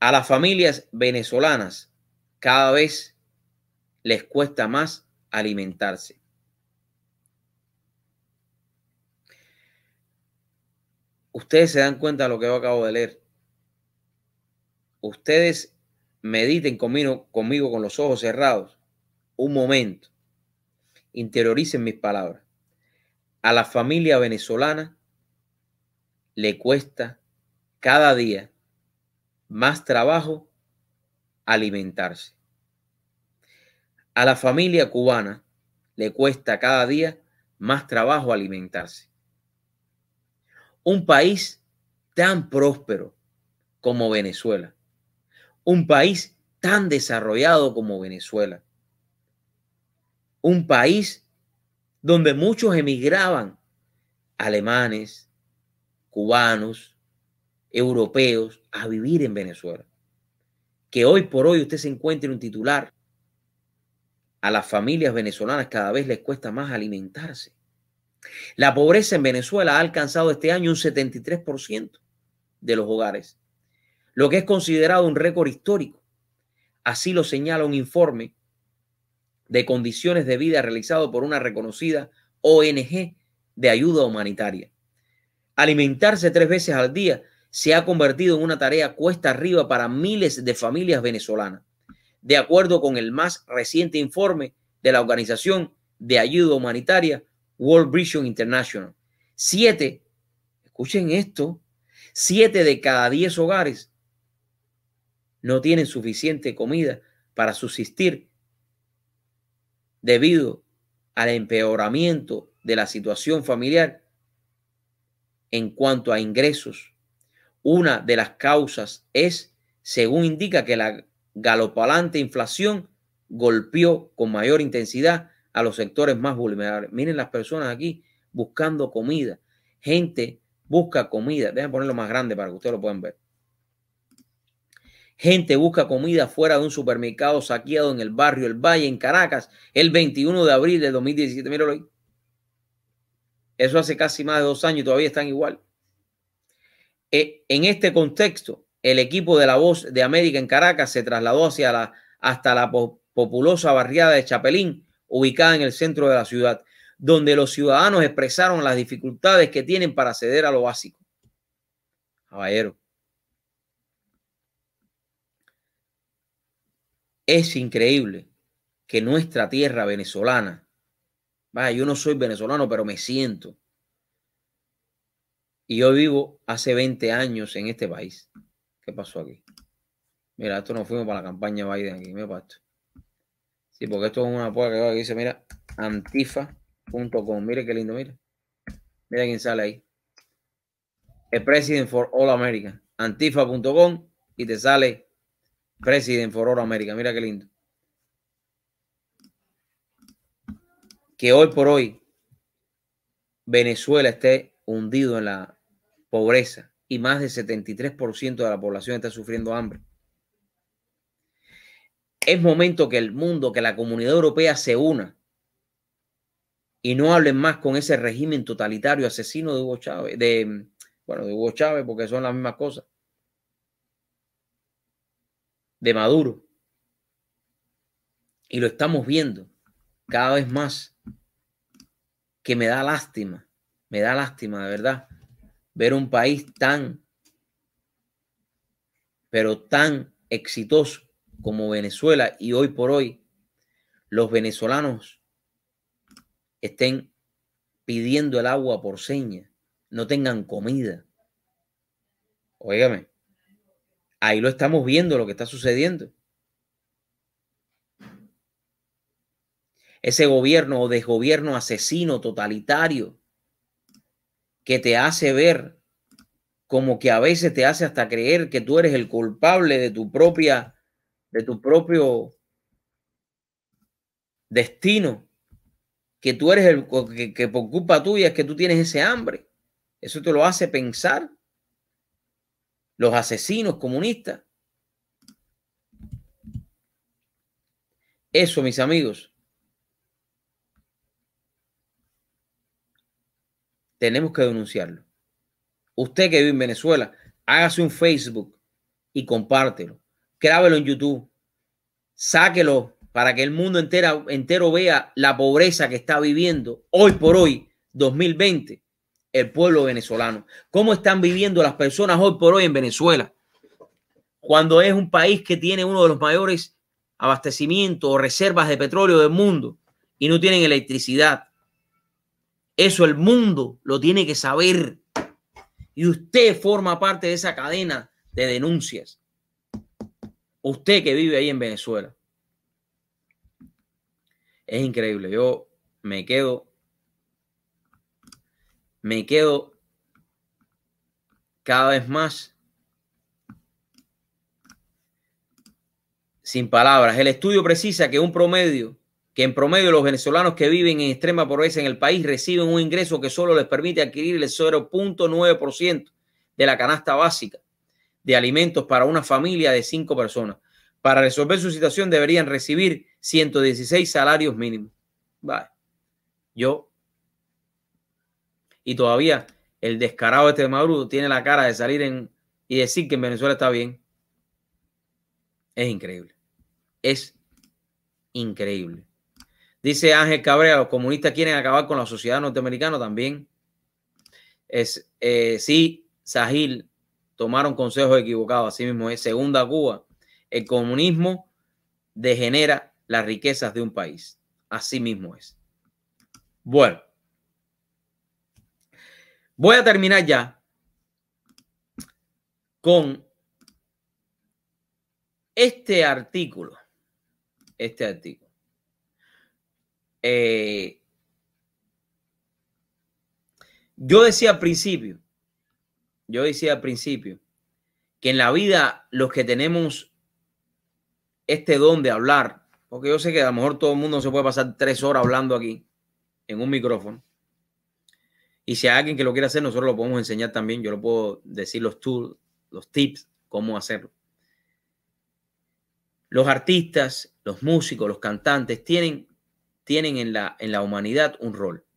A las familias venezolanas cada vez les cuesta más alimentarse. Ustedes se dan cuenta de lo que yo acabo de leer. Ustedes mediten conmigo, conmigo con los ojos cerrados un momento. Interioricen mis palabras. A la familia venezolana le cuesta cada día más trabajo alimentarse. A la familia cubana le cuesta cada día más trabajo alimentarse. Un país tan próspero como Venezuela, un país tan desarrollado como Venezuela, un país donde muchos emigraban, alemanes, cubanos, europeos, a vivir en Venezuela. Que hoy por hoy usted se encuentre un titular. A las familias venezolanas cada vez les cuesta más alimentarse. La pobreza en Venezuela ha alcanzado este año un 73% de los hogares, lo que es considerado un récord histórico. Así lo señala un informe de condiciones de vida realizado por una reconocida ONG de ayuda humanitaria. Alimentarse tres veces al día se ha convertido en una tarea cuesta arriba para miles de familias venezolanas, de acuerdo con el más reciente informe de la Organización de Ayuda Humanitaria World Vision International. Siete, escuchen esto, siete de cada diez hogares no tienen suficiente comida para subsistir debido al empeoramiento de la situación familiar en cuanto a ingresos. Una de las causas es, según indica, que la galopalante inflación golpeó con mayor intensidad a los sectores más vulnerables. Miren las personas aquí buscando comida. Gente busca comida. Déjenme ponerlo más grande para que ustedes lo puedan ver. Gente busca comida fuera de un supermercado saqueado en el barrio El Valle, en Caracas, el 21 de abril de 2017. Míralo ahí. Eso hace casi más de dos años y todavía están igual. Eh, en este contexto, el equipo de la Voz de América en Caracas se trasladó hacia la, hasta la populosa barriada de Chapelín, ubicada en el centro de la ciudad, donde los ciudadanos expresaron las dificultades que tienen para acceder a lo básico. Caballero, Es increíble que nuestra tierra venezolana, vaya, yo no soy venezolano, pero me siento. Y yo vivo hace 20 años en este país. ¿Qué pasó aquí? Mira, esto nos fuimos para la campaña Biden aquí. Mira para. Sí, porque esto es una puerta que dice, mira, antifa.com. Mire qué lindo, mira. Mira quién sale ahí. El President for All America. Antifa.com y te sale President for All America. Mira qué lindo. Que hoy por hoy Venezuela esté hundido en la pobreza y más del 73% de la población está sufriendo hambre. Es momento que el mundo, que la comunidad europea se una y no hablen más con ese régimen totalitario asesino de Hugo Chávez, de, bueno, de Hugo Chávez, porque son las mismas cosas de Maduro. Y lo estamos viendo cada vez más, que me da lástima, me da lástima de verdad ver un país tan, pero tan exitoso como Venezuela y hoy por hoy los venezolanos estén pidiendo el agua por seña, no tengan comida. Óigame, Ahí lo estamos viendo, lo que está sucediendo. Ese gobierno o desgobierno asesino, totalitario, que te hace ver como que a veces te hace hasta creer que tú eres el culpable de tu propia, de tu propio destino, que tú eres el que, que por culpa tuya es que tú tienes ese hambre. Eso te lo hace pensar los asesinos comunistas. Eso, mis amigos, tenemos que denunciarlo. Usted que vive en Venezuela, hágase un Facebook y compártelo. Grábelo en YouTube. Sáquelo para que el mundo entero, entero vea la pobreza que está viviendo hoy por hoy, 2020, el pueblo venezolano. ¿Cómo están viviendo las personas hoy por hoy en Venezuela? Cuando es un país que tiene uno de los mayores abastecimientos o reservas de petróleo del mundo y no tienen electricidad. Eso el mundo lo tiene que saber. Y usted forma parte de esa cadena de denuncias. Usted que vive ahí en Venezuela. Es increíble. Yo me quedo, me quedo cada vez más sin palabras. El estudio precisa que un promedio, que en promedio los venezolanos que viven en extrema pobreza en el país reciben un ingreso que solo les permite adquirir el 0.9% de la canasta básica de alimentos para una familia de cinco personas. Para resolver su situación deberían recibir 116 salarios mínimos. Vale. Yo. Y todavía el descarado este de Maduro tiene la cara de salir en, y decir que en Venezuela está bien. Es increíble es increíble. Dice Ángel Cabrera, los comunistas quieren acabar con la sociedad norteamericana también. Es, eh, sí, Sahil tomaron consejos equivocados, así mismo es. Segunda Cuba, el comunismo degenera las riquezas de un país. Así mismo es. Bueno, voy a terminar ya con este artículo este artículo. Eh, yo decía al principio, yo decía al principio, que en la vida los que tenemos este don de hablar, porque yo sé que a lo mejor todo el mundo se puede pasar tres horas hablando aquí en un micrófono. Y si hay alguien que lo quiere hacer, nosotros lo podemos enseñar también. Yo lo puedo decir los tools, los tips, cómo hacerlo. Los artistas, los músicos, los cantantes tienen, tienen en, la, en la humanidad un rol.